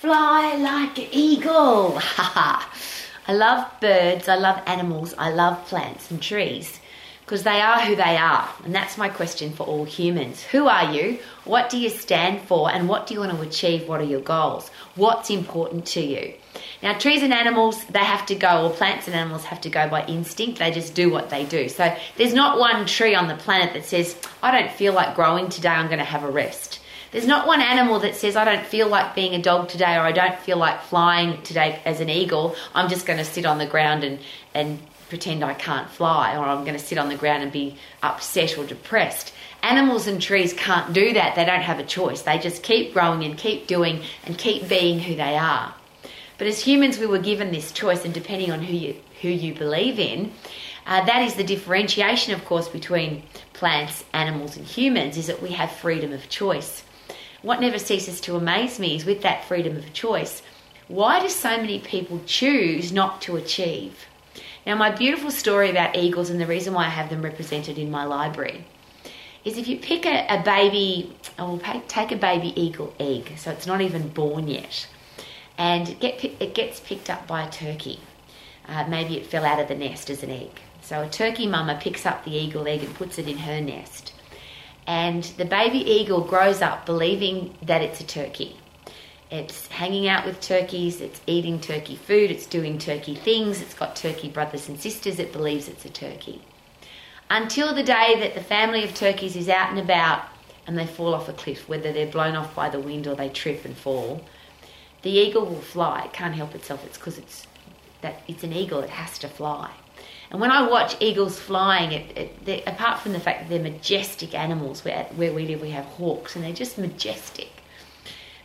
Fly like an eagle. I love birds, I love animals, I love plants and trees because they are who they are. And that's my question for all humans. Who are you? What do you stand for? And what do you want to achieve? What are your goals? What's important to you? Now, trees and animals, they have to go, or plants and animals have to go by instinct. They just do what they do. So there's not one tree on the planet that says, I don't feel like growing today, I'm going to have a rest. There's not one animal that says, I don't feel like being a dog today or I don't feel like flying today as an eagle. I'm just going to sit on the ground and, and pretend I can't fly or I'm going to sit on the ground and be upset or depressed. Animals and trees can't do that. They don't have a choice. They just keep growing and keep doing and keep being who they are. But as humans, we were given this choice, and depending on who you, who you believe in, uh, that is the differentiation, of course, between plants, animals, and humans, is that we have freedom of choice what never ceases to amaze me is with that freedom of choice, why do so many people choose not to achieve? Now, my beautiful story about eagles and the reason why I have them represented in my library is if you pick a, a baby, or take a baby eagle egg, so it's not even born yet, and it, get, it gets picked up by a turkey. Uh, maybe it fell out of the nest as an egg. So a turkey mama picks up the eagle egg and puts it in her nest and the baby eagle grows up believing that it's a turkey. It's hanging out with turkeys, it's eating turkey food, it's doing turkey things, it's got turkey brothers and sisters, it believes it's a turkey. Until the day that the family of turkeys is out and about and they fall off a cliff, whether they're blown off by the wind or they trip and fall, the eagle will fly. It can't help itself. It's because it's that it's an eagle. It has to fly. And when I watch eagles flying, it, it, apart from the fact that they're majestic animals, where, where we live we have hawks and they're just majestic.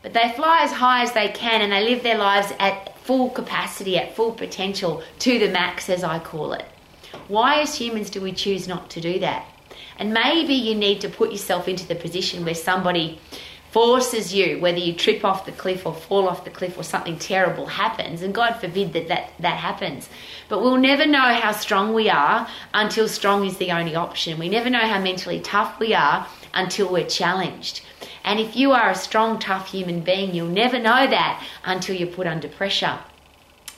But they fly as high as they can and they live their lives at full capacity, at full potential, to the max, as I call it. Why, as humans, do we choose not to do that? And maybe you need to put yourself into the position where somebody forces you, whether you trip off the cliff or fall off the cliff or something terrible happens, and God forbid that that, that happens. But we'll never know how strong we are until strong is the only option. We never know how mentally tough we are until we're challenged. And if you are a strong, tough human being, you'll never know that until you're put under pressure.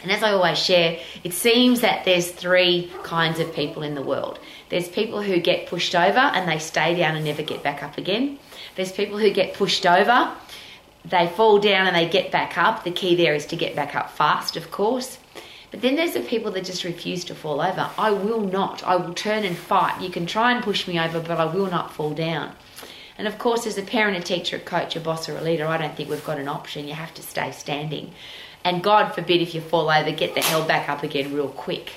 And as I always share, it seems that there's three kinds of people in the world. There's people who get pushed over and they stay down and never get back up again. There's people who get pushed over, they fall down and they get back up. The key there is to get back up fast, of course. But then there's the people that just refuse to fall over. I will not. I will turn and fight. You can try and push me over, but I will not fall down. And of course, as a parent, a teacher, a coach, a boss, or a leader, I don't think we've got an option. You have to stay standing. And God forbid if you fall over, get the hell back up again real quick.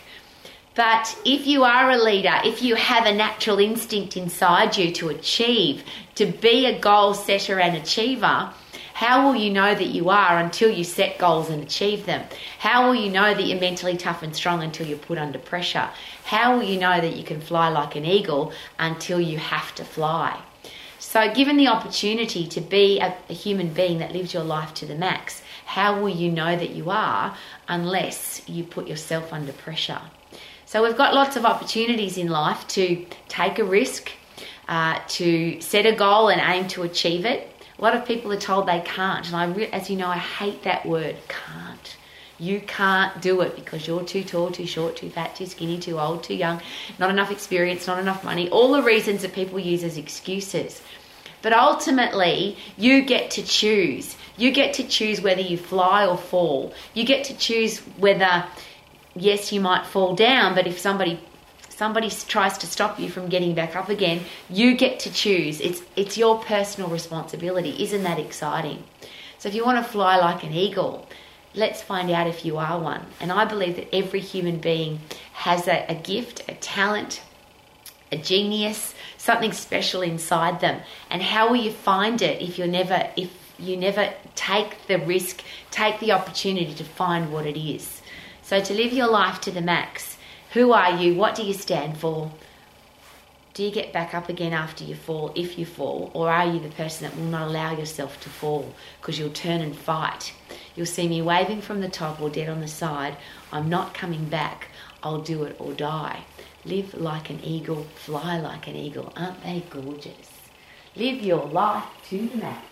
But if you are a leader, if you have a natural instinct inside you to achieve, to be a goal setter and achiever, how will you know that you are until you set goals and achieve them? How will you know that you're mentally tough and strong until you're put under pressure? How will you know that you can fly like an eagle until you have to fly? So, given the opportunity to be a, a human being that lives your life to the max, how will you know that you are unless you put yourself under pressure? So we've got lots of opportunities in life to take a risk, uh, to set a goal and aim to achieve it. A lot of people are told they can't, and I, as you know, I hate that word, can't. You can't do it because you're too tall, too short, too fat, too skinny, too old, too young, not enough experience, not enough money. All the reasons that people use as excuses. But ultimately, you get to choose. You get to choose whether you fly or fall. You get to choose whether yes, you might fall down, but if somebody somebody tries to stop you from getting back up again, you get to choose. It's it's your personal responsibility. Isn't that exciting? So if you want to fly like an eagle, let's find out if you are one. And I believe that every human being has a, a gift, a talent, a genius, something special inside them. And how will you find it if you're never if you never take the risk, take the opportunity to find what it is? So, to live your life to the max, who are you? What do you stand for? Do you get back up again after you fall, if you fall? Or are you the person that will not allow yourself to fall because you'll turn and fight? You'll see me waving from the top or dead on the side. I'm not coming back. I'll do it or die. Live like an eagle, fly like an eagle. Aren't they gorgeous? Live your life to the max.